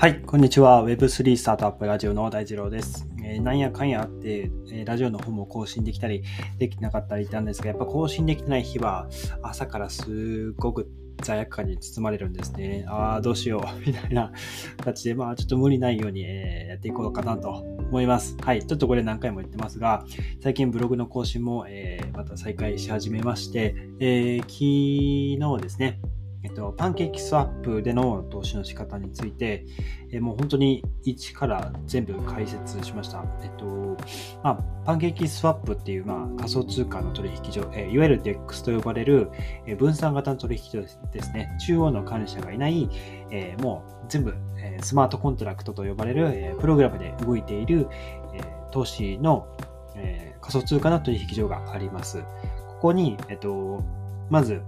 はい、こんにちは。Web3 スタートアップラジオの大二郎です。えー、なんやかんやあって、えー、ラジオの方も更新できたり、できなかったりしたんですが、やっぱ更新できてない日は、朝からすごく罪悪感に包まれるんですね。ああ、どうしよう、みたいな形で、まあ、ちょっと無理ないように、えー、やっていこうかなと思います。はい、ちょっとこれ何回も言ってますが、最近ブログの更新も、え、また再開し始めまして、え昨日ですね、えっと、パンケーキスワップでの投資の仕方について、えもう本当に一から全部解説しました。えっと、まあ、パンケーキスワップっていう、まあ、仮想通貨の取引所、えいわゆる DEX と呼ばれる、え分散型の取引所ですね。中央の管理者がいない、えもう全部、えスマートコントラクトと呼ばれる、えプログラムで動いている、え投資の、え仮想通貨の取引所があります。ここに、えっと、まず、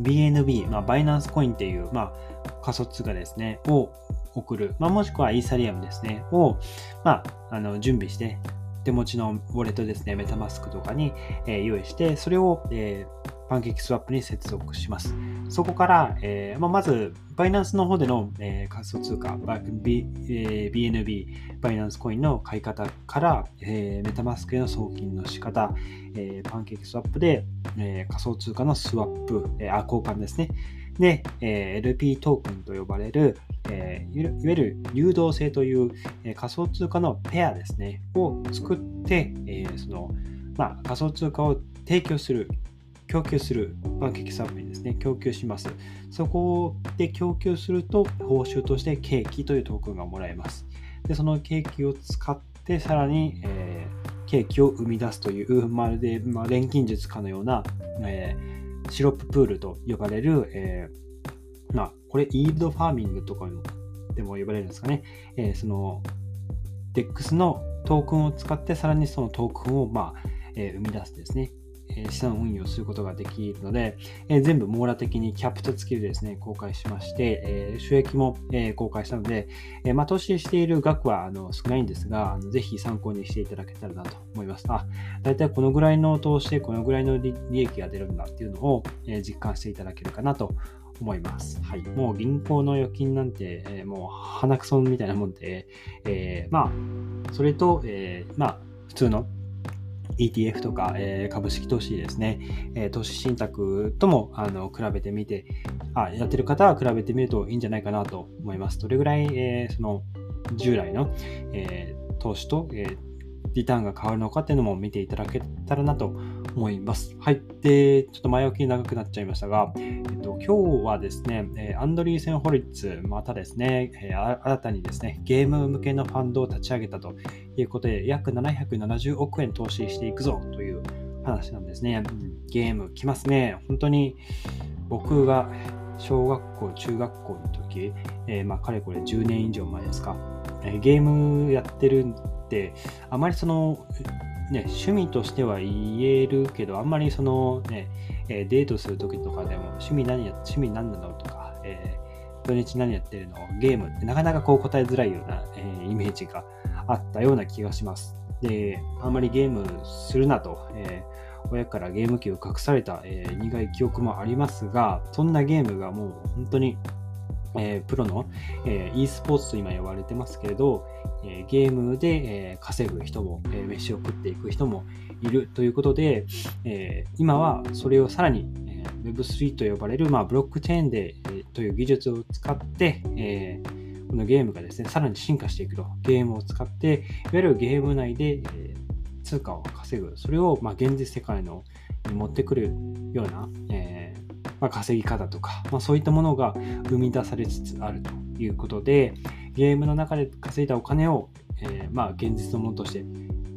BNB、まあ、バイナンスコインっていう、まあ、仮想通貨ですね、を送る、まあ、もしくはイーサリアムですね、を、まあ、あの準備して、手持ちのウォレットですね、メタマスクとかに、えー、用意して、それを、えー、パンケーキスワップに接続します。そこから、えーまあ、まず、バイナンスの方での、えー、仮想通貨、B えー、BNB、バイナンスコインの買い方から、えー、メタマスクへの送金の仕方、えー、パンケーキスワップで、えー、仮想通貨のスワップ、えー、あ交換ですね。で、えー、LP トークンと呼ばれる、えー、いわゆる流動性という、えー、仮想通貨のペアですね、を作って、えー、その、まあ、仮想通貨を提供する供給するパンケーキサーブにね、供給します。そこで供給すると、報酬としてケーキというトークンがもらえます。で、そのケーキを使って、さらに、えー、ケーキを生み出すという、まるで、まあ、錬金術かのような、えー、シロッププールと呼ばれる、えー、まあ、これ、イールドファーミングとかでも呼ばれるんですかね。え、その、DEX のトークンを使って、さらにそのトークンを、まあ、え、生み出すですね。え資産運用することができるので、え全部網羅的にキャプト付きでですね、公開しまして、え収益も、え公開したので、えまあ、投資している額はあの少ないんですが、あのぜひ参考にしていただけたらなと思います。あ、だいたいこのぐらいの投資でこのぐらいの利益が出るんだっていうのを、え実感していただけるかなと思います。はい。もう銀行の預金なんて、えー、もう鼻くそみたいなもんで、えー、まあ、それと、えー、まあ、普通の ETF とか、えー、株式投資ですね、えー、投資信託ともあの比べてみてあ、やってる方は比べてみるといいんじゃないかなと思います。どれぐらい、えー、その従来の、え投資と、えリターンが変わるのかっていうのも見ていただけたらなと思います。はい。で、ちょっと前置き長くなっちゃいましたが、えっと、今日はですね、アンドリーセン・ホリッツ、またですね、新たにですね、ゲーム向けのファンドを立ち上げたということで、約770億円投資していくぞという話なんですね。ゲーム来ますね。本当に僕が小学校、中学校の時、えー、まあ、かれこれ10年以上前ですか、え、ゲームやってるってあまりその、ね、趣味としては言えるけどあんまりそのね、デートする時とかでも趣味何や趣味何なのとか、えー、土日何やってるのゲームってなかなかこう答えづらいような、えー、イメージがあったような気がします。で、あんまりゲームするなと、えー、親からゲーム機を隠された、えー、苦い記憶もありますが、そんなゲームがもう本当にえー、プロの、えー、e スポーツと今呼ばれてますけれど、えー、ゲームで、え稼ぐ人も、え飯を食っていく人もいるということで、え今はそれをさらに、え Web3 と呼ばれる、まあ、ブロックチェーンで、えという技術を使って、えこのゲームがですね、さらに進化していくと。ゲームを使って、いわゆるゲーム内で、え通貨を稼ぐ。それを、まあ、現実世界のに持ってくるような、えまあ、稼ぎ方とか、まあ、そういったものが生み出されつつあるということで、ゲームの中で稼いだお金を、えー、まあ現実のものとして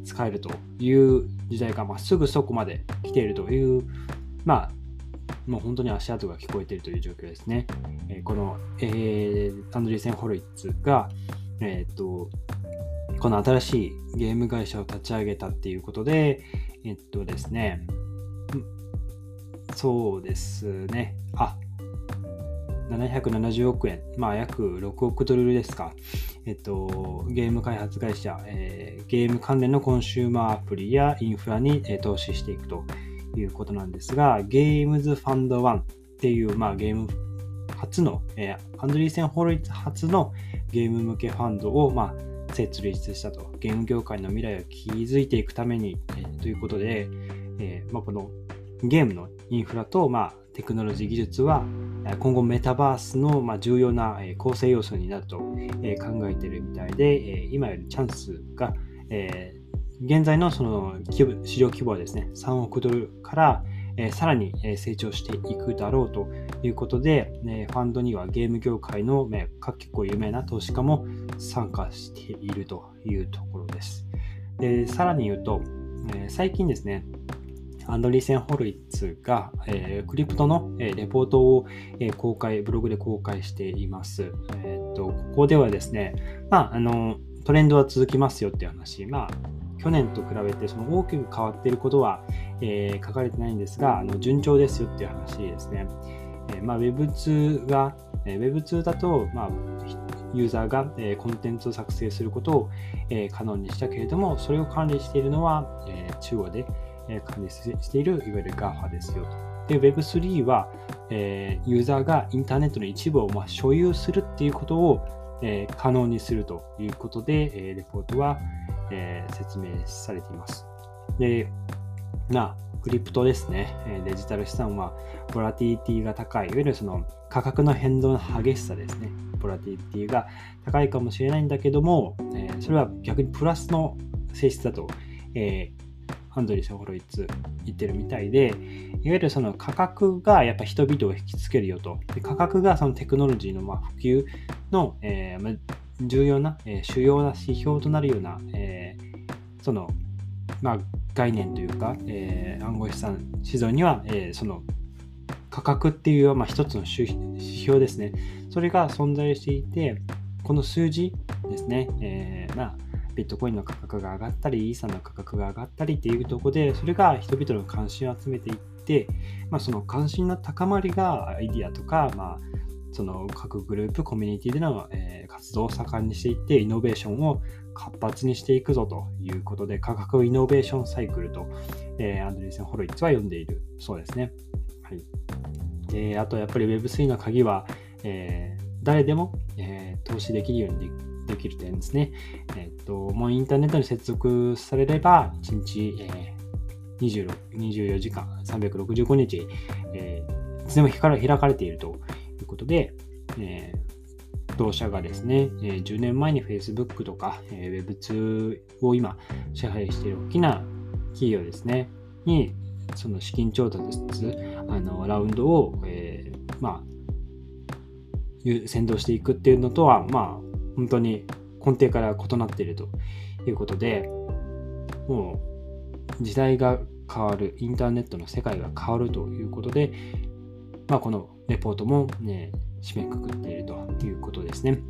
使えるという時代が、まあ、すぐそこまで来ているという、まあ、もう本当に足跡が聞こえているという状況ですね。えー、この、えー、アンドリーセン・ホルイッツが、えー、っと、この新しいゲーム会社を立ち上げたっていうことで、えっとですね、そうですね。あ、770億円、まあ約6億ドルですか。えっと、ゲーム開発会社、えー、ゲーム関連のコンシューマーアプリやインフラに、えー、投資していくということなんですが、ゲームズファンド1っていう、まあ、ゲーム初の、えー、アンドリーセン・ホロイツ初のゲーム向けファンドを、まあ、設立したと。ゲーム業界の未来を築いていくために、えー、ということで、えーまあ、このゲームのインフラと、まあ、テクノロジー技術は今後メタバースのま重要な構成要素になると考えているみたいで今よりチャンスが現在のその市場規模はですね3億ドルからさらに成長していくだろうということでファンドにはゲーム業界の結構有名な投資家も参加しているというところです。でさらに言うと最近ですねアンドリーセン・ホルイッツが、えー、クリプトの、えー、レポートを、えー、公開、ブログで公開しています。えー、っと、ここではですね、まあ、あの、トレンドは続きますよっていう話、まあ、去年と比べてその大きく変わっていることは、えー、書かれてないんですが、あの順調ですよっていう話ですね。えー、まあ、Web2 が、えー、Web2 だと、まあ、ユーザーが、えー、コンテンツを作成することを、えー、可能にしたけれども、それを管理しているのは、えー、中央で、管理しているいわゆる GAFA ですよと。で、Web3 は、えー、ユーザーがインターネットの一部をま所有するっていうことを、えー、可能にするということで、えー、レポートは、え説明されています。で、な、クリプトですね。デジタル資産は、ボラティティが高い、いわゆるその価格の変動の激しさですね。ボラティティが高いかもしれないんだけども、えそれは逆にプラスの性質だと、えアンドリー・サホロイツ言ってるみたいで、いわゆるその価格がやっぱ人々を引きつけるよと。で価格がそのテクノロジーのま普及の、えー、重要な、えー、主要な指標となるような、えー、その、まあ、概念というか、えー、暗号資産市場には、えー、その価格っていう、まあ、一つの指標ですね。それが存在していて、この数字ですね、えー、まあビットコインの価格が上がったり、イーサの価格が上がったりっていうところで、それが人々の関心を集めていって、まあ、その関心の高まりがアイディアとか、まあ、その各グループ、コミュニティでの、え、活動を盛んにしていって、イノベーションを活発にしていくぞということで、価格イノベーションサイクルと、えー、アンドリーセン・ホロイッツは呼んでいるそうですね。はい、であと、やっぱり Web3 の鍵は、えー、誰でも、えー、投資できるようにできできる点ですね。えっ、と、もうインターネットに接続されれば、1日、えー、24時間、365日、えー、いつでも開かれているということで、えー、同社がですね、えー、10年前に Facebook とか、えー、Web2 を今支配している大きな企業ですね、に、その資金調達あのラウンドを、えー、まあ、先導していくっていうのとは、まあ、本当に根底から異なっているということで、もう時代が変わる、インターネットの世界が変わるということで、まあ、このレポートも、ね、締めくくっているということですね。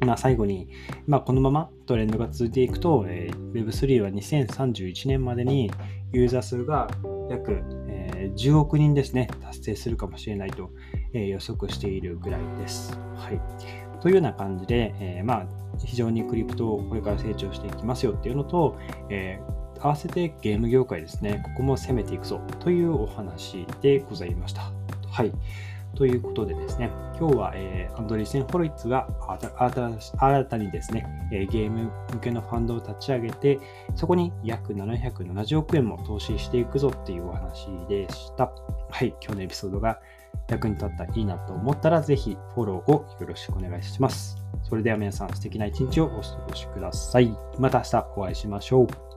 まあ、最後に、まあ、このままトレンドが続いていくと、えー、Web3 は2031年までにユーザー数が約、えー、10億人ですね、達成するかもしれないと、えー、予測しているぐらいです。はい。というような感じで、えー、まあ、非常にクリプトをこれから成長していきますよっていうのと、えー、合わせてゲーム業界ですね、ここも攻めていくぞというお話でございました。はい。ということでですね、今日は、えー、アンドリーセン・ホロイッツが新たにですね、え、ゲーム向けのファンドを立ち上げて、そこに約770億円も投資していくぞっていうお話でした。はい、今日のエピソードが役に立ったらいいなと思ったら、ぜひフォローをよろしくお願いします。それでは皆さん素敵な一日をお過ごしください。また明日お会いしましょう。